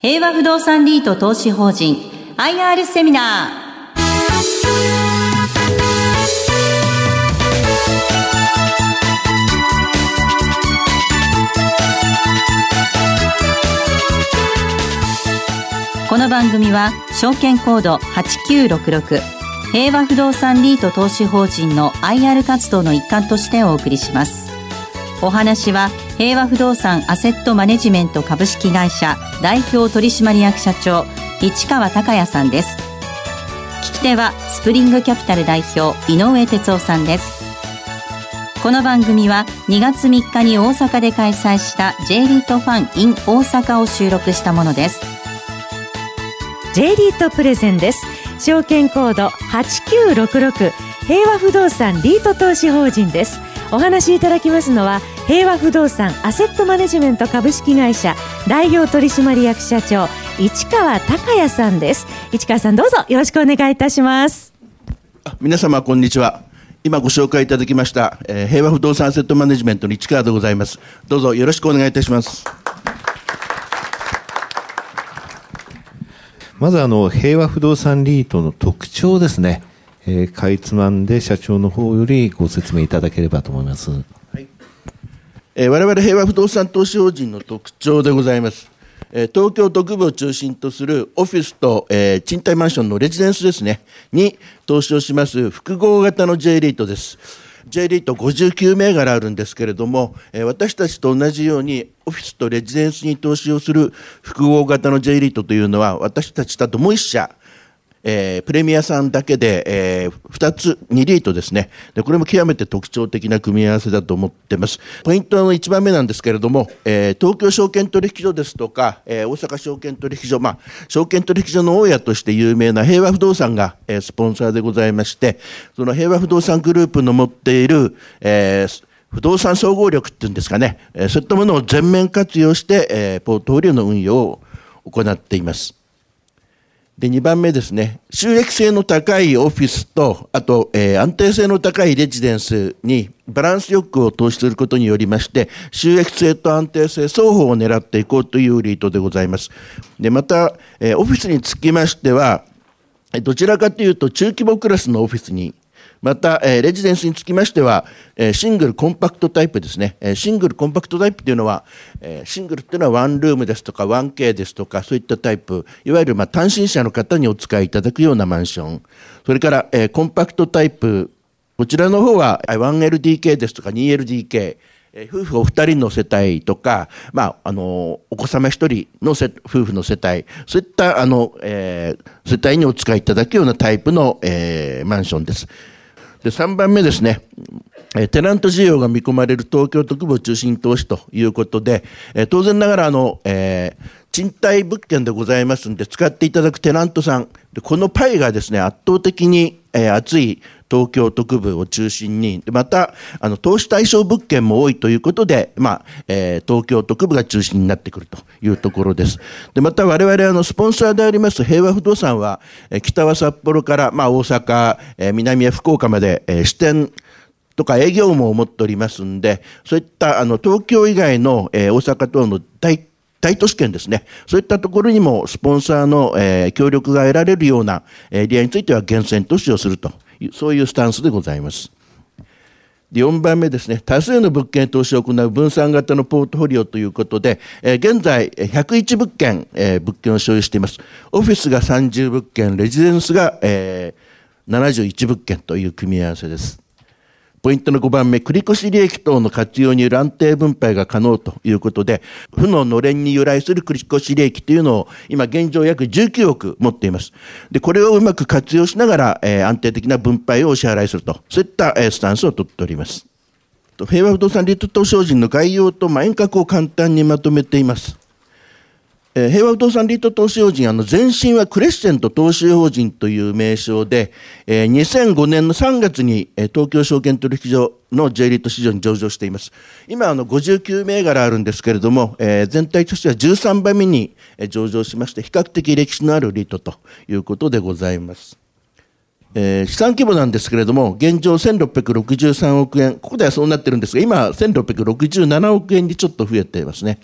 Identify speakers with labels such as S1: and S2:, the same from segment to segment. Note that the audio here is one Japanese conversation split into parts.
S1: 平和不動産リート投資法人 IR セミナー。この番組は証券コード8966平和不動産リート投資法人の IR 活動の一環としてお送りします。お話は平和不動産アセットマネジメント株式会社代表取締役社長市川隆也さんです。聞き手はスプリングキャピタル代表井上哲夫さんです。この番組は2月3日に大阪で開催した J リートファン in 大阪を収録したものです。
S2: J リートプレゼンです。証券コード8966平和不動産リート投資法人です。お話しいただきますのは平和不動産アセットマネジメント株式会社代表取締役社長市川隆也さんです。市川さんどうぞよろしくお願いいたします。
S3: 皆様こんにちは。今ご紹介いただきました、えー、平和不動産アセットマネジメントの市川でございます。どうぞよろしくお願いいたします。
S4: まずあの平和不動産リートの特徴ですね、えー、かいつまんで社長の方よりご説明いただければと思います。はい
S3: えー、我々平和不動産投資法人の特徴でございます。えー、東京都区部を中心とするオフィスと、えー、賃貸マンションのレジデンスですね、に投資をします複合型の J リートです。J リート59銘柄あるんですけれども、えー、私たちと同じようにオフィスとレジデンスに投資をする複合型の J リートというのは私たちだともう1社えー、プレミアさんだけで、えー、2つ、2リートですねで。これも極めて特徴的な組み合わせだと思ってます。ポイントの1番目なんですけれども、えー、東京証券取引所ですとか、えー、大阪証券取引所、まあ、証券取引所の大家として有名な平和不動産が、えー、スポンサーでございまして、その平和不動産グループの持っている、えー、不動産総合力っていうんですかね、そういったものを全面活用して、え、ポートフォリオの運用を行っています。で、2番目ですね。収益性の高いオフィスと、あと、えー、安定性の高いレジデンスにバランスよくを投資することによりまして、収益性と安定性双方を狙っていこうというリートでございます。で、また、えー、オフィスにつきましては、どちらかというと中規模クラスのオフィスにまた、えー、レジデンスにつきましては、えー、シングルコンパクトタイプですね、えー、シングルコンパクトタイプというのは、え、シングルっていうのはワンルームですとか 1K ですとかそういったタイプ。いわゆるまあ単身者の方にお使いいただくようなマンション。それから、え、コンパクトタイプ。こちらの方は 1LDK ですとか 2LDK 夫婦お二人の世帯とか、まあ、あのお子様一人の夫婦の世帯。そういったあの、えー、世帯にお使いいただくようなタイプの、えー、マンションです。で3番目ですね、えテナント需要が見込まれる東京都区部中心投資ということで、え当然ながらあの、えー、賃貸物件でございますんで使っていただくテナントさんでこのパイがですね圧倒的に、えー、厚い東京都区部を中心に、また、あの、投資対象物件も多いということで、まあ、えー、東京都区部が中心になってくるというところです。で、また我々、あの、スポンサーであります平和不動産は、えー、北は札幌から、まあ、大阪、えー、南は福岡まで、えー、支店、とか営業も持っておりますんで、そういったあの東京以外の、えー、大阪等の大大都市圏ですね、そういったところにもスポンサーの、えー、協力が得られるようなエリアについては厳選投資をするとそういうスタンスでございます。4番目ですね、多数の物件投資を行う分散型のポートフォリオということで、え、現在、101物件、え、物件を所有しています。オフィスが30物件、レジデンスが、え、71物件という組み合わせです。ポイントの5番目、繰越利益等の活用による安定分配が可能ということで、負ののれんに由来する繰越利益というのを、今現状約19億持っています。で、これをうまく活用しながら、えー、安定的な分配をお支払いすると、そういった、えー、スタンスを取っております。平和不動産リート投資法人の概要と、まあ、遠隔を簡単にまとめています。えー、平和不動産リート投資法人、あの前身はクレッシェント投資法人という名称で、えー、2005年の3月に、えー、東京証券取引所の J リート市場に上場しています。今、あの59銘柄あるんですけれども、えー、全体としては13番目に上場しまして、比較的歴史のあるリートということでございます。えー資産規模なんですけれども、現状1663億円、ここではそうなってるんですが、今、1667億円にちょっと増えていますね。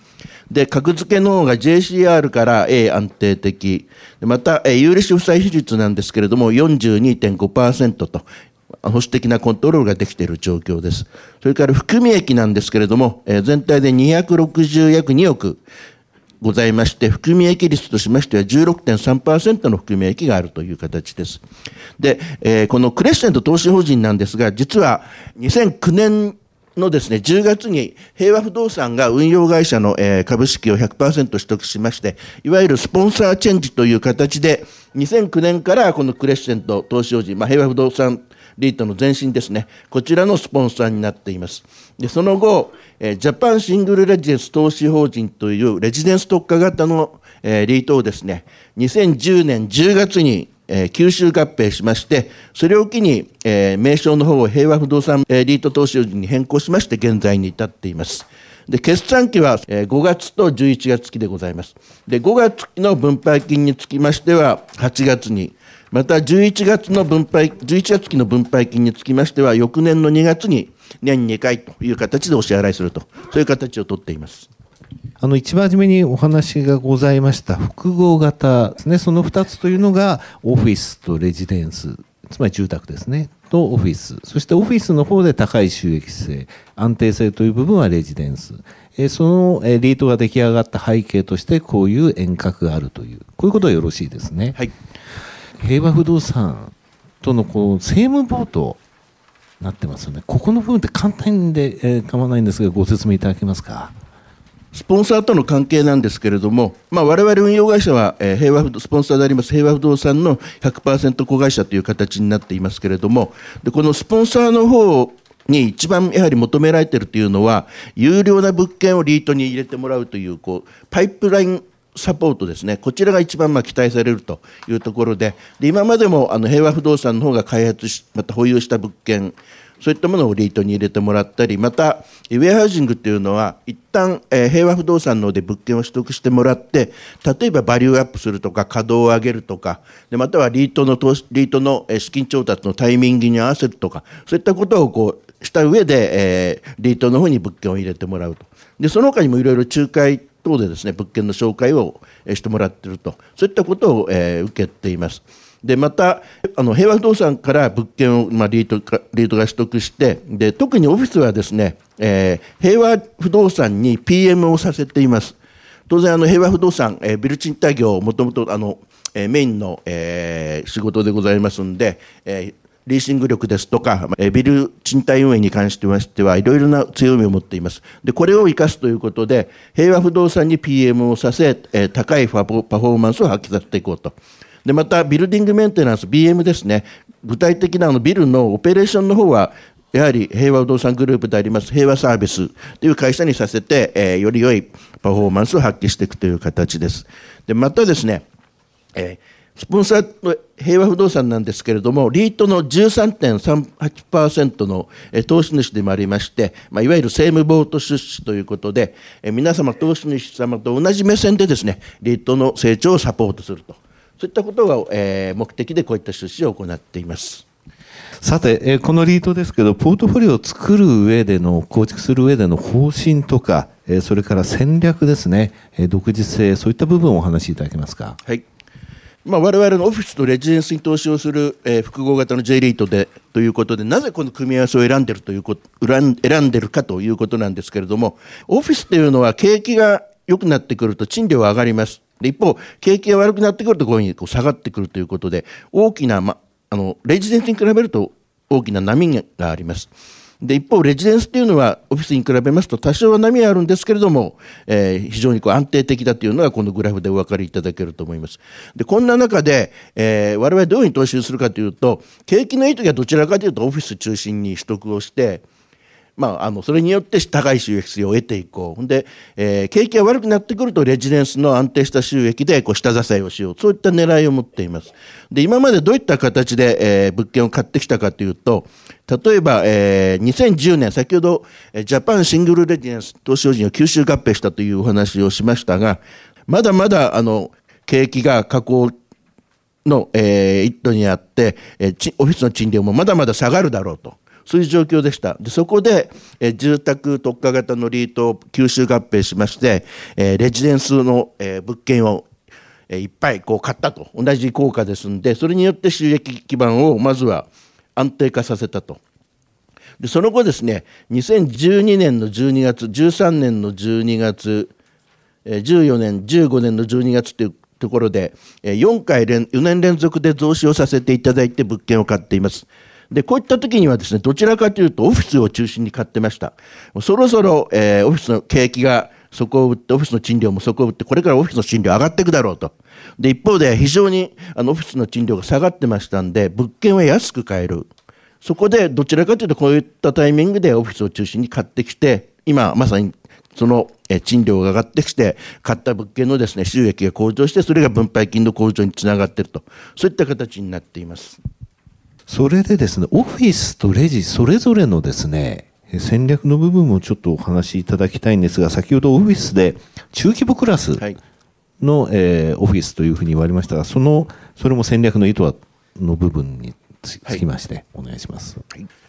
S3: で、格付けの方が JCR から A 安定的。また、えー有利子負債比率なんですけれども、42.5%と、保守的なコントロールができている状況です。それから含み益なんですけれども、えー全体で260約2億ございまして、含み益率としましては16.3%の含み益があるという形です。で、えーこのクレッシェント投資法人なんですが、実は2009年のですね、10月に平和不動産が運用会社の、え株式を100%取得しまして、いわゆるスポンサーチェンジという形で、2009年からこのクレッシェント投資法人、まあ、平和不動産リートの前身ですね、こちらのスポンサーになっています。で、その後、えジャパンシングルレジデンス投資法人というレジデンス特化型の、えリートをですね、2010年10月に、えー吸収合併しまして、それを機に、えー名称の方を平和不動産、えーリート投資法人に変更しまして、現在に至っています。で、決算期は、えー5月と11月期でございます。で、5月期の分配金につきましては、8月に、また11月の分配、11月期の分配金につきましては、翌年の2月に年2回という形でお支払いすると、そういう形をとっています。
S4: あの一番初めにお話がございました複合型ですね、その2つというのがオフィスとレジデンス、つまり住宅ですね、とオフィス、そしてオフィスの方で高い収益性、安定性という部分はレジデンス、えーそのえーリートが出来上がった背景として、こういう遠隔があるという、こういうことはよろしいですね。
S3: はい。
S4: 平和不動産とのこう政務ボートなってますよね、ここの部分って簡単で、えー構わないんですが、ご説明いただけますか？
S3: スポンサーとの関係なんですけれども、まあ、我々運用会社は、えー平和スポンサーであります平和不動産の100%子会社という形になっていますけれども、でこのスポンサーの方に一番やはり求められているというのは、有料な物件をリートに入れてもらうという、こうパイプラインサポートですね、こちらが一番まあ期待されるというところで、で今までもあの平和不動産の方が開発し、また保有した物件、そういったものをリートに入れてもらったり、また、ウェアハウジングっていうのは、一旦、えー平和不動産ので物件を取得してもらって、例えばバリューアップするとか、稼働を上げるとか、でまたはリートの投資、リートの資金調達のタイミングに合わせるとか、そういったことをこうした上で、えーリートの方に物件を入れてもらうと。で、その他にもいろいろ仲介等でですね、物件の紹介をしてもらっていると、そういったことを、えー受けています。でまたあの平和不動産から物件を、まあ、リートかリートが取得してで特にオフィスはですね、えー平和不動産に PM をさせています当然あの平和不動産、えービル賃貸業もともとあの、えーメインの、えー仕事でございますので、えーリーシング力ですとか、えービル賃貸運営に関してましては、いろいろな強みを持っています。で、これを生かすということで、平和不動産に PM をさせ、えー高いパフォーマンスを発揮させていこうと。で、また、ビルディングメンテナンス、BM ですね。具体的なあのビルのオペレーションの方は、やはり平和不動産グループであります平和サービスという会社にさせて、えーより良いパフォーマンスを発揮していくという形です。で、またですね、えースポンサーの平和不動産なんですけれども、リートの13.38%のえー投資主でもありまして、まあ、いわゆる政務ボート出資ということで、え皆様、投資主様と同じ目線でですね、リートの成長をサポートすると、そういったことが、えー目的でこういった出資を行っています。
S4: さて、えーこのリートですけど、ポートフォリオを作る上での、構築する上での方針とか、えーそれから戦略ですね、えー独自性、そういった部分をお話しいただけますか？
S3: はいまあ、我々のオフィスとレジデンスに投資をする、えー複合型の J リートでということで、なぜこの組み合わせを選んでるということ選んでるかということなんですけれども、オフィスというのは景気が良くなってくると賃料は上がります。で一方、景気が悪くなってくるとこういうふうにこう下がってくるということで、大きな、ま、あのレジデンスに比べると大きな波があります。で一方、レジデンスというのはオフィスに比べますと多少は波はあるんですけれども、えー非常にこう安定的だというのがこのグラフでお分かりいただけると思います。でこんな中で、えー我々どういうふうに投資するかというと景気のいい時はどちらかというとオフィス中心に取得をしてまあ、あのそれによって高い収益性を得ていこう、で、えー景気が悪くなってくると、レジデンスの安定した収益でこう下支えをしよう、そういった狙いを持っています。で今までどういった形で、えー物件を買ってきたかというと、例えば、えー2010年、先ほど、えージャパンシングルレジデンス投資法人を吸収合併したというお話をしましたが、まだまだあの景気が下降の、えー一途にあって、えーオフィスの賃料もまだまだ下がるだろうと。そういう状況でした。でそこで、え住宅特化型のリートを吸収合併しまして、えレジデンスの、え物件をいっぱいこう買ったと。同じ効果ですんでそれによって収益基盤をまずは安定化させたと。でその後ですね2012年の12月13年の12月14年15年の12月というところで4回連4年連続で増資をさせていただいて物件を買っています。でこういった時にはですねどちらかというとオフィスを中心に買ってました。そろそろ、えーオフィスの景気が底を打ってオフィスの賃料も底を打ってこれからオフィスの賃料上がっていくだろうと。で一方で非常にあのオフィスの賃料が下がってましたんで物件は安く買える。そこでどちらかというとこういったタイミングでオフィスを中心に買ってきて今まさにその賃料が上がってきて買った物件のですね収益が向上してそれが分配金の向上につながっていると。そういった形になっています。
S4: それでですね、オフィスとレジそれぞれのですね、戦略の部分もちょっとお話しいただきたいんですが、先ほどオフィスで中規模クラス
S3: はい
S4: の、えーオフィスというふうに言われましたが、その、それも戦略の意図の部分につつきまして、お願いします。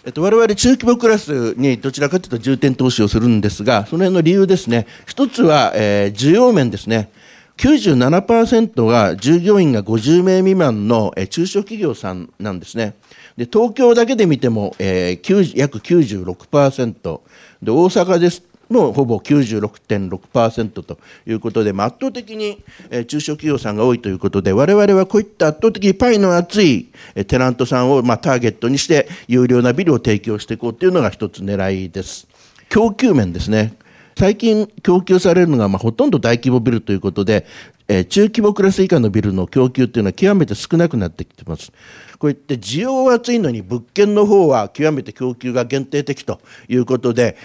S3: えっと、我々中規模クラスにどちらかというと重点投資をするんですが、その辺の理由ですね。一つは、えー需要面ですね。97%が従業員が50名未満の、中小企業さんなんですね。で東京だけで見ても、えー約96%で大阪ですもほぼ96.6%ということで、まあ、圧倒的に、中小企業さんが多いということで我々はこういった圧倒的にパイの厚い、テナントさんを、まあ、ターゲットにして有料なビルを提供していこうというのが一つ狙いです。供給面ですね最近供給されるのが、まあ、ほとんど大規模ビルということで、えー中規模クラス以下のビルの供給というのは極めて少なくなってきてます。こういって需要は厚いのに物件の方は極めて供給が限定的ということで、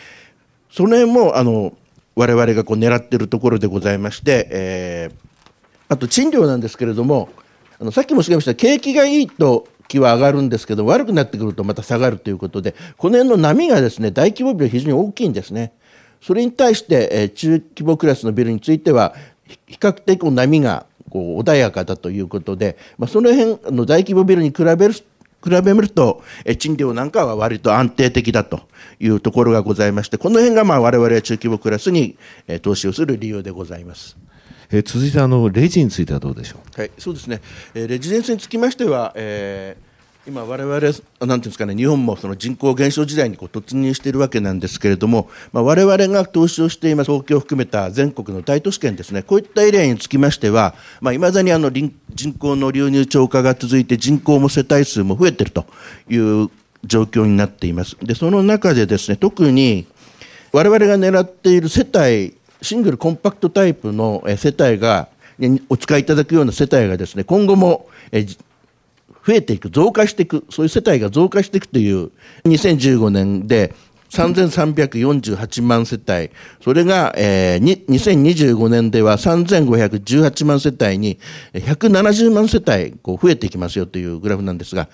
S3: その辺もあの我々がこう狙っているところでございまして、えーあと賃料なんですけれども、あのさっきもおっしゃいました景気がいいと気は上がるんですけど悪くなってくるとまた下がるということでこの辺の波がですね大規模ビル非常に大きいんですね。それに対して、えー中規模クラスのビルについてはひ比較的こう波がこう穏やかだということで、まあ、その辺あの大規模ビルに比べる比べると、えー賃料なんかは割と安定的だというところがございましてこの辺がまあ我々は中規模クラスに、えー投資をする理由でございます。
S4: えー続いてあの、レジについてはどうでしょう？
S3: はい、そうですね、えーレジデンスにつきましては、えー今、我々なんていうんですかね、日本もその人口減少時代にこう突入しているわけなんですけれども、まあ、我々が投資をしています東京を含めた全国の大都市圏ですね、こういったエリアにつきましては、まあ、未だにあの人口の流入超過が続いて、人口も世帯数も増えているという状況になっています。でその中でですね特に我々が狙っている世帯シングルコンパクトタイプのえー世帯がお使いいただくような世帯がですね今後もえー増えていく増加していくそういう世帯が増加していくという2015年で3348万世帯。それが、えー2025年では3518万世帯に170万世帯こう増えていきますよというグラフなんですが。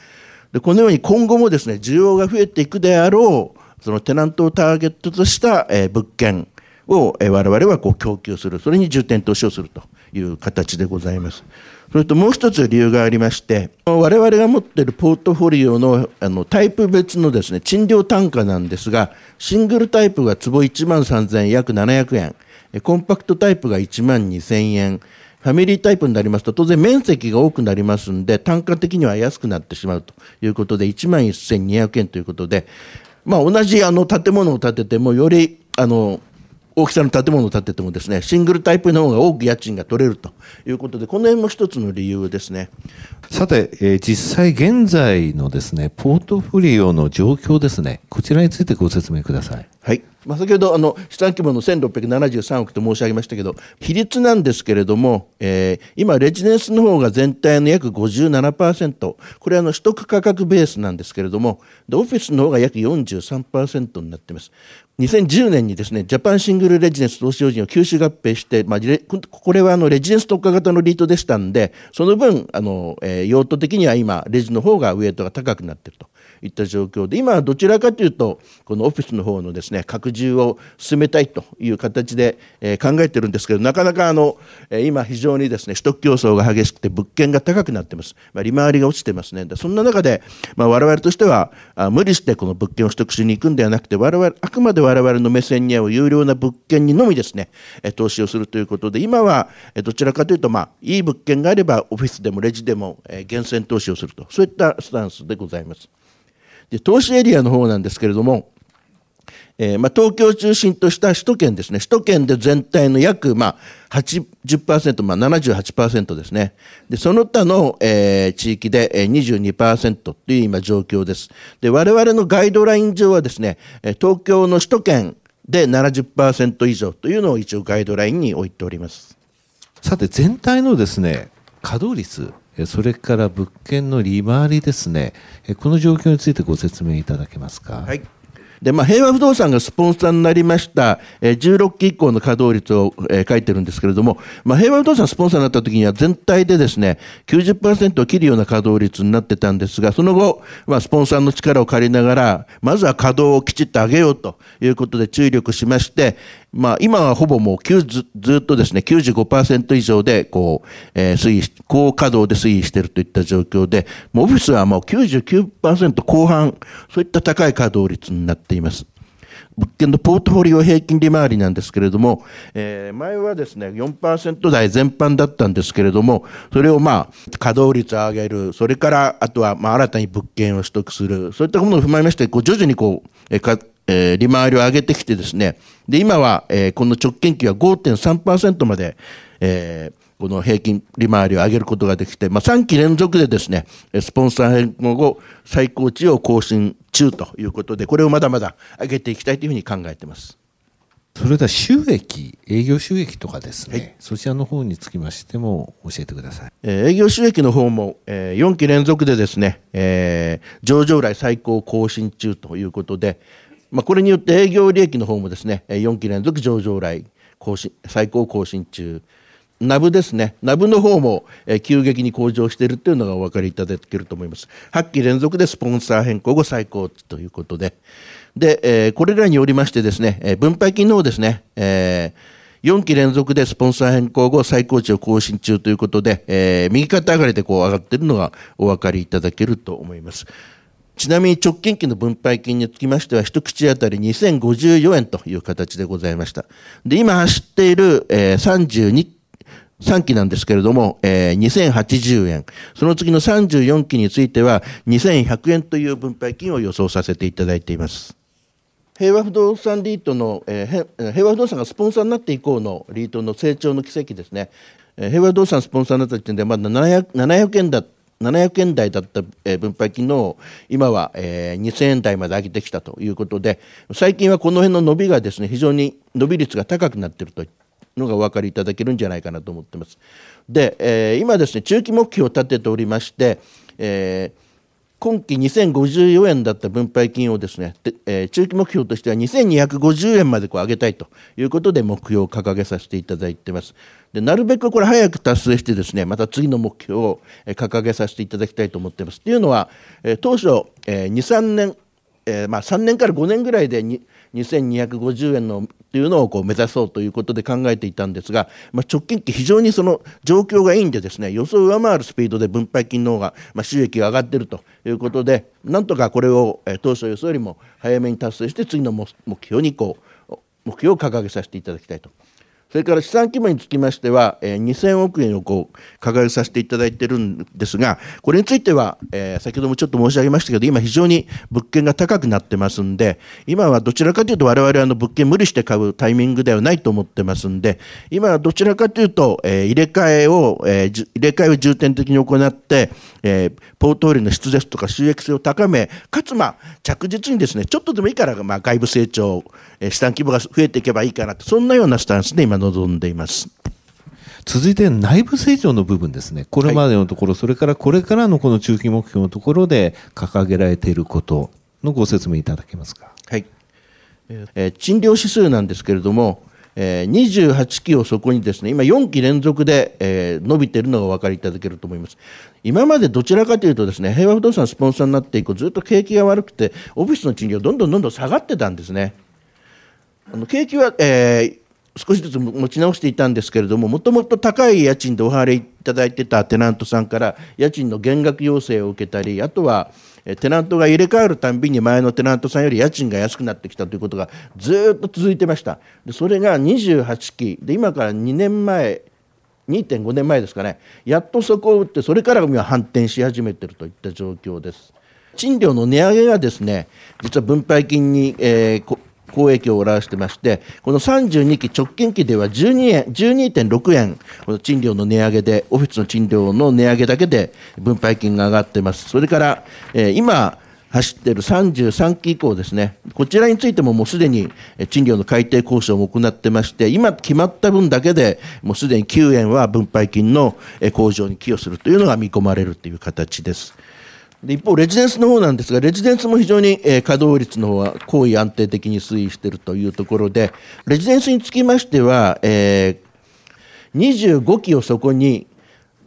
S3: でこのように今後もですね需要が増えていくであろうそのテナントをターゲットとした、えー物件を、えー我々はこう供給する。それに重点投資をするという形でございます。それともう一つ理由がありまして我々が持っているポートフォリオのあのタイプ別のですね賃料単価なんですがシングルタイプが坪1万3000円約700円。コンパクトタイプが1万2000円。ファミリータイプになりますと当然面積が多くなりますんで単価的には安くなってしまうということで1万1200円ということで、まあ、同じあの建物を建ててもよりあの大きさの建物を建ててもですねシングルタイプの方が多く家賃が取れるということでこの辺も一つの理由ですね。
S4: さて、えー実際現在のですね、ポートフォリオの状況ですね、こちらについてご説明ください。
S3: はいまあ、先ほどあの資産規模の1673億と申し上げましたけど比率なんですけれども、えー今レジデンスの方が全体の約57%これはあの取得価格ベースなんですけれどもでオフィスの方が約43%になっています2010年にですねジャパンシングルレジデンス投資法人を吸収合併して、まあ、これはあのレジデンス特化型のリートでしたんでその分あの、えー用途的には今レジの方がウエイトが高くなっていると。いった状況で、今はどちらかというと、このオフィスの方のですね、拡充を進めたいという形で、え、考えてるんですけど、なかなかあの、え、今非常にですね、取得競争が激しくて物件が高くなってます。まあ、利回りが落ちてますね。そんな中で、まあ、我々としてはあ、無理してこの物件を取得しに行くんではなくて、我々、あくまで我々の目線に合う有料な物件にのみですね、え投資をするということで、今は、どちらかというと、まあ、いい物件があれば、オフィスでもレジでも、え厳選投資をすると、そういったスタンスでございます。で投資エリアの方なんですけれども、えー、まあ、東京を中心とした首都圏ですね。首都圏で全体の約、まあ、80%、まあ、78%ですね。で、その他の、えー、地域で、えー、22%という今状況です。で、我々のガイドライン上はですね、東京の首都圏で70%以上というのを一応ガイドラインに置いております。
S4: さて、全体のですね、稼働率、それから物件の利回りですね、この状況についてご説明いただけますか？
S3: はいで、まあ、平和不動産がスポンサーになりました、えー、16期以降の稼働率を、えー、書いてるんですけれども、まあ、平和不動産スポンサーになった時には全体でですね、90%を切るような稼働率になってたんですが、その後、まあ、スポンサーの力を借りながら、まずは稼働をきちっと上げようということで注力しまして、まあ、今はほぼもうずずっとですね、95%以上で、こう、えー、推移高稼働で推移しているといった状況で、もうオフィスはもう99%後半、そういった高い稼働率になっています。物件のポートフォリオ平均利回りなんですけれども、えー、前はですね、4%台全般だったんですけれども、それをまあ、稼働率を上げる、それから、あとはまあ、新たに物件を取得する、そういったものを踏まえまして、こう徐々にこう、えー、えー、利回りを上げてきてですね、で、今は、えー、この直近期は5.3%まで、えー、この平均利回りを上げることができて、まあ、3期連続でですね、スポンサー変更後最高値を更新中ということで、これをまだまだ上げていきたいというふうに考えています。
S4: それでは収益、営業収益とかですね、はい、そちらの方につきましても教えてください。
S3: えー、営業収益の方も、えー、4期連続でですね、えー、上場来最高更新中ということで、まあ、これによって営業利益の方もですね、4期連続上場来更新、最高更新中。ナブですね。ナブの方も、急激に向上しているというのがお分かりいただけると思います。8期連続でスポンサー変更後最高ということで。で、これらによりましてですね、分配金の方ですね、え、4期連続でスポンサー変更後最高値を更新中ということで、右肩上がりでこう上がっているのがお分かりいただけると思います。ちなみに直近期の分配金につきましては、一口当たり2054円という形でございました。で、今走っている、えー、32、期なんですけれども、えー、2080円。その次の34期については、2100円という分配金を予想させていただいています。平和不動産リートの、えー、平和不動産がスポンサーになって以降のリートの成長の奇跡ですね。平和不動産スポンサーになった時点でまだ 700, 700円だった700円台だった、え分配金の今は、え2000円台まで上げてきたということで最近はこの辺の伸びがですね非常に伸び率が高くなっているとのがお分かりいただけるんじゃないかなと思ってます。で、え今ですね中期目標を立てておりまして、えー今期2054円だった分配金をですね、えー、中期目標としては2250円までこう上げたいということで目標を掲げさせていただいてます。でなるべくこれ早く達成してですね、また次の目標を掲げさせていただきたいと思ってます。というのは、えー、当初、えー、2、3年、えー、まあ、3年から5年ぐらいで2250円のというのをこう目指そうということで考えていたんですが、まあ、直近期非常にその状況がいいんでですね予想を上回るスピードで分配金の方が、まあ、収益が上がっているということでなんとかこれを、当初予想よりも早めに達成して次の目標にこう目標を掲げさせていただきたいと。それから資産規模につきましては、えー、2000億円をこう掲げさせていただいているんですが、これについては、えー、先ほどもちょっと申し上げましたけど、今非常に物件が高くなってますんで、今はどちらかというと我々あの物件無理して買うタイミングではないと思ってますんで、今はどちらかというと、えー、入れ替えを、えー、入れ替えを重点的に行って、えー、ポートフォリオの質ですとか収益性を高め、かつまあ着実にですね、ちょっとでもいいから、まあ外部成長、えー、資産規模が増えていけばいいかなと、そんなようなスタンスで今望んでいます。
S4: 続いて内部成長の部分ですね、これまでのところ、はい、それからこれからのこの中期目標のところで掲げられていることのご説明いただけますか？
S3: はいえー、賃料指数なんですけれども、えー、28期をそこにですね、今4期連続で、えー、伸びているのがお分かりいただけると思います。今までどちらかというとですね、平和不動産スポンサーになって以降、ずっと景気が悪くて、オフィスの賃料どんどんどんどん下がってたんですね。あの景気は、えー、少しずつ持ち直していたんですけれども、もともと高い家賃でお払いいただいてたテナントさんから家賃の減額要請を受けたり、あとは、テナントが入れ替わるたんびに前のテナントさんより家賃が安くなってきたということがずっと続いてました。それが28期。で今から2年前2.5年前ですかね。やっとそこを打ってそれから今反転し始めているといった状況です。賃料の値上げがですね実は分配金に、えー、好影響を表してまして、この32期直近期では12円、12.6円、この賃料の値上げで、オフィスの賃料の値上げだけで分配金が上がってます。それから、えー、今、走っている33期以降ですね、こちらについてももうすでに賃料の改定交渉も行ってまして、今決まった分だけでもうすでに9円は分配金の向上に寄与するというのが見込まれるという形です。で一方、レジデンスの方なんですが、レジデンスも非常に、えー、稼働率の方は高位安定的に推移しているというところで、レジデンスにつきましては、えー、25機をそこに、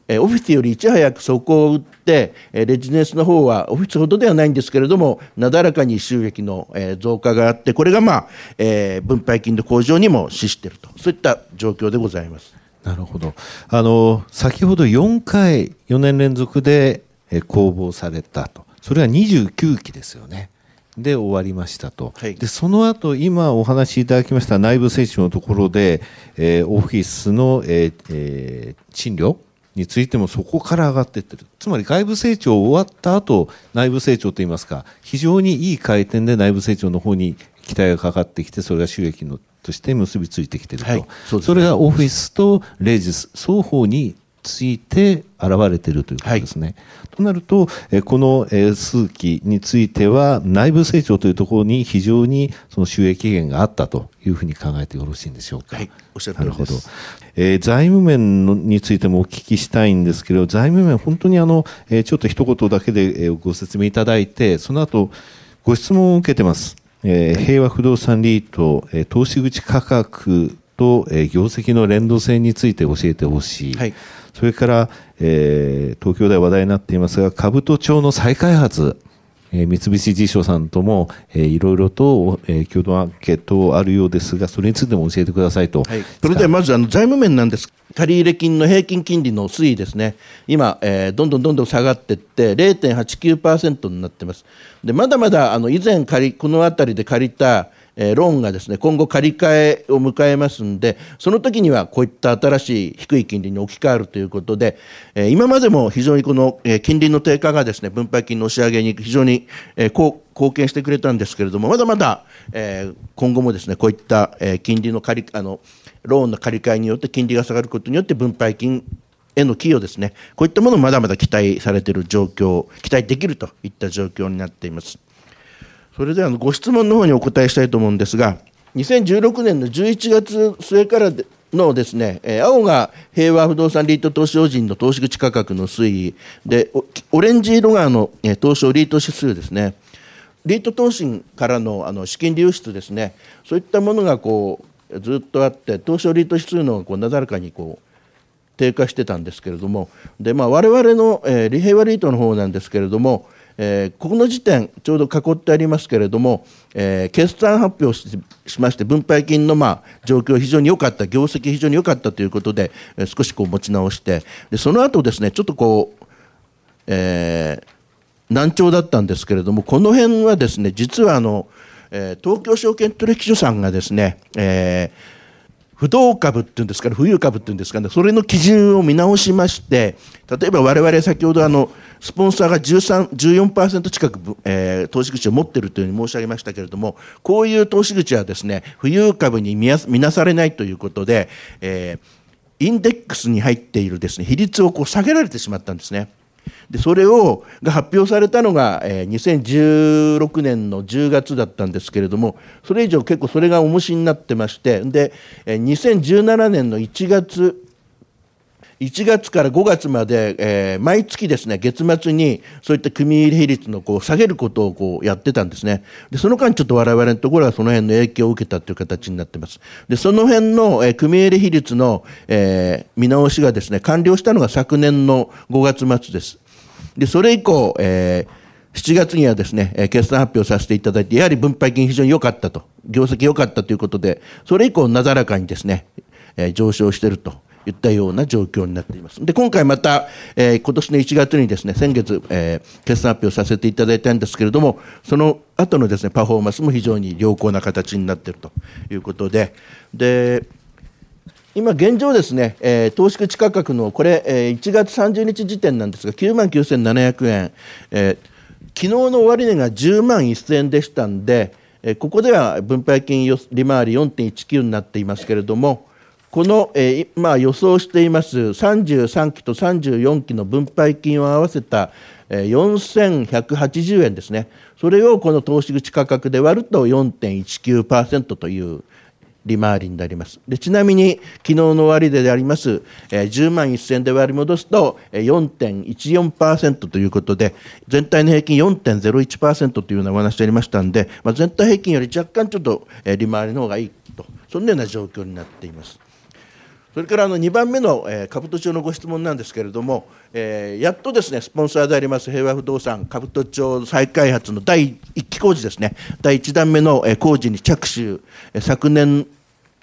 S3: えー、オフィスよりいち早くそこを打って、えー、レジデンスの方はオフィスほどではないんですけれども、なだらかに収益の、えー、増加があって、これが、まあえー、分配金の向上にも資していると、そういった状況でございます。
S4: なるほど。あの、先ほど4回、4年連続で公募されたと。それは29期ですよね。で終わりましたと、はい、でその後今お話しいただきました内部成長のところで、えー、オフィスの、えーえー、賃料についてもそこから上がっていってる。つまり外部成長終わった後内部成長といいますか非常にいい回転で内部成長の方に期待がかかってきてそれが収益のとして結びついてきていると、はい。そね、それがオフィスとレジス双方について現れているということですね。はい、となると、この数期については内部成長というところに非常にその収益源があったというふうに考えてよろしいんでしょうか。はい、
S3: おっしゃるなるほど。
S4: えー、財務面のについてもお聞きしたいんですけど、財務面、本当にあの、えー、ちょっと一言だけでご説明いただいて、その後、ご質問を受けてます。えー、平和不動産リート、えー、投資口価格と、えー、業績の連動性について教えてほしい。はいそれから、えー、東京では話題になっていますが、兜町の再開発、えー、三菱地所さんとも、えー、いろいろと、えー、共同アンケートあるようですが、それについても教えてくださいと。はい、
S3: それではまずあの財務面なんです。借入金の平均金利の推移ですね、今、えー、どんどんどんどん下がっていって、0.89%になってます。でまだまだあの以前借り、この辺りで借りたえー、ローンがですね今後借り換えを迎えますんでその時にはこういった新しい低い金利に置き換わるということで、えー、今までも非常にこの、えー、金利の低下がですね分配金の押し上げに非常に、えー、貢献してくれたんですけれどもまだまだ、えー、今後もですねこういった、えー、金利の借りあのローンの借り換えによって金利が下がることによって分配金への寄与ですねこういったものまだまだ期待されている状況期待できるといった状況になっています。それではご質問の方にお答えしたいと思うんですが、2016年の11月末からのですね、青が平和不動産リート投資法人の投資口価格の推移で、オレンジ色があの東証リート指数ですね、リート投資からのあの資金流出ですね、そういったものがこうずっとあって、東証リート指数のこうなだらかにこう低下してたんですけれども、でまあ、我々の、えー、平和リートの方なんですけれども、えー、ここの時点、ちょうど囲ってありますけれども、えー、決算発表しまして、分配金の、まあ、状況、非常に良かった、業績非常に良かったということで、えー、少しこう持ち直して、でその後ですね、ちょっとこう、えー、難聴だったんですけれども、この辺はですね、実はあの、えー、東京証券取引所さんがですね、えー不動株っていうんですかね、富裕株っていうんですかね、それの基準を見直しまして、例えば我々先ほどあの、スポンサーが13 14%近く、えー、投資口を持っているというふうに申し上げましたけれども、こういう投資口はですね、富裕株に見なされないということで、えー、インデックスに入っているですね、比率をこう下げられてしまったんですね。でそれをが発表されたのが、えー、2016年の10月だったんですけれどもそれ以上結構それが重しになってましてで、えー、2017年の1月1月から5月まで、えー、毎月ですね、月末にそういった組入れ比率のこう下げることをこうやってたんですね。で、その間ちょっと我々のところはその辺の影響を受けたという形になってます。で、その辺の、えー、組入れ比率の、えー、見直しがですね、完了したのが昨年の5月末です。で、それ以降、えー7月にはですね、決算発表させていただいて、やはり分配金非常に良かったと、業績良かったということで、それ以降、なだらかにですね、上昇しているといったような状況になっています。で、今回また、えー、今年の1月にですね、先月、えー、決算発表させていただいたんですけれども、その後のですね、パフォーマンスも非常に良好な形になっているということで、で、今現状ですね、えー、投資口価格のこれ、えー、1月30日時点なんですが、9万9700円、えー、昨日の終値が10万1000円でしたんで、えー、ここでは分配金利回り4.19になっていますけれども、この、えー、今予想しています33期と34期の分配金を合わせた、えー、4180円ですね、それをこの投資口価格で割ると4.19%という利回りになります。でちなみに昨日の終値であります、えー、10万1000で割り戻すと、えー、4.14%ということで、全体の平均4.01%というようなお話でありましたので、まあ、全体平均より若干ちょっと、えー、利回りの方がいいと、そんなような状況になっています。それからあの2番目の、えー、兜町のご質問なんですけれども、えー、やっとですねスポンサーであります平和不動産兜町再開発の第1期工事ですね第1弾目の、えー、工事に着手、えー、昨年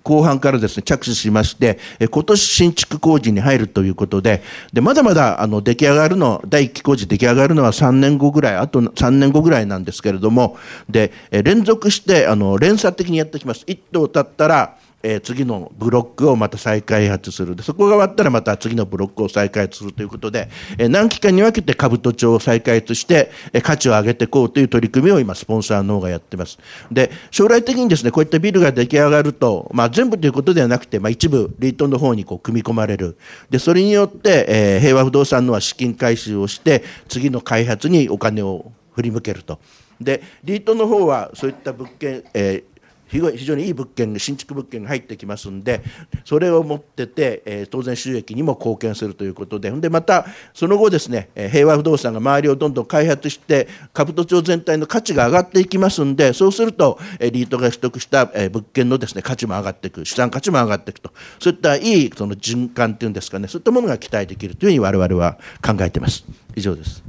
S3: 後半からですね、着手しまして、え今年新築工事に入るということで、で、まだまだあの出来上がるの、第1期工事出来上がるのは3年後ぐらい、あと3年後ぐらいなんですけれども、で、え連続して、あの、連鎖的にやってきます。1棟経ったら、えー、次のブロックをまた再開発する。でそこが終わったらまた次のブロックを再開発するということで、えー、何期間に分けて兜町を再開発して、えー、価値を上げていこうという取り組みを今スポンサーの方がやってます。で将来的にですねこういったビルが出来上がると、まあ、全部ということではなくて、まあ、一部リートの方にこう組み込まれる。でそれによって、えー、平和不動産のは資金回収をして次の開発にお金を振り向けると。でリートの方はそういった物件、えー非常にいい物件新築物件が入ってきますんでそれを持ってて、えー、当然収益にも貢献するということで。でまたその後ですね平和不動産が周りをどんどん開発して兜町全体の価値が上がっていきますんでそうするとリートが取得した物件のですね価値も上がっていく資産価値も上がっていくと。そういったいいその循環っていうんですかね。そういったものが期待できるというふうに我々は考えています。以上です、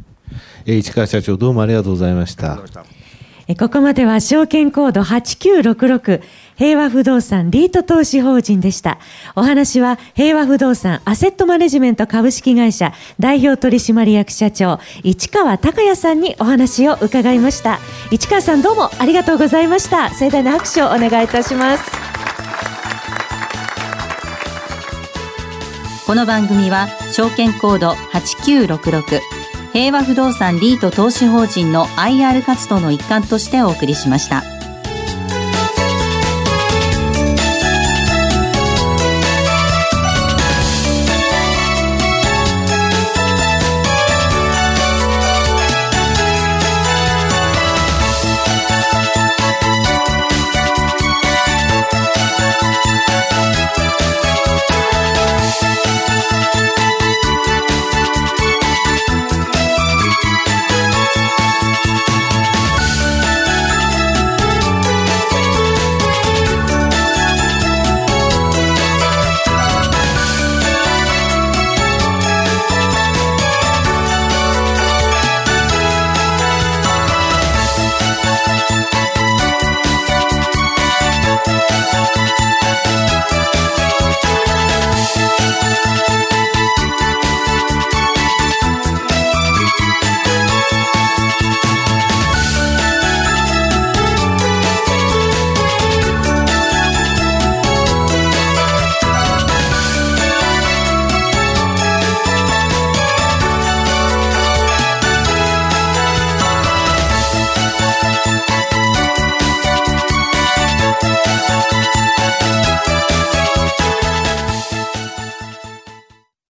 S4: えー、市川社長どうもありがとうございました
S2: ここまでは証券コード8966平和不動産リート投資法人でした。お話は平和不動産アセットマネジメント株式会社代表取締役社長市川隆也さんにお話を伺いました。市川さんどうもありがとうございました。盛大な拍手をお願いいたします。
S1: この番組は証券コード8966平和不動産リート投資法人の IR 活動の一環としてお送りしました。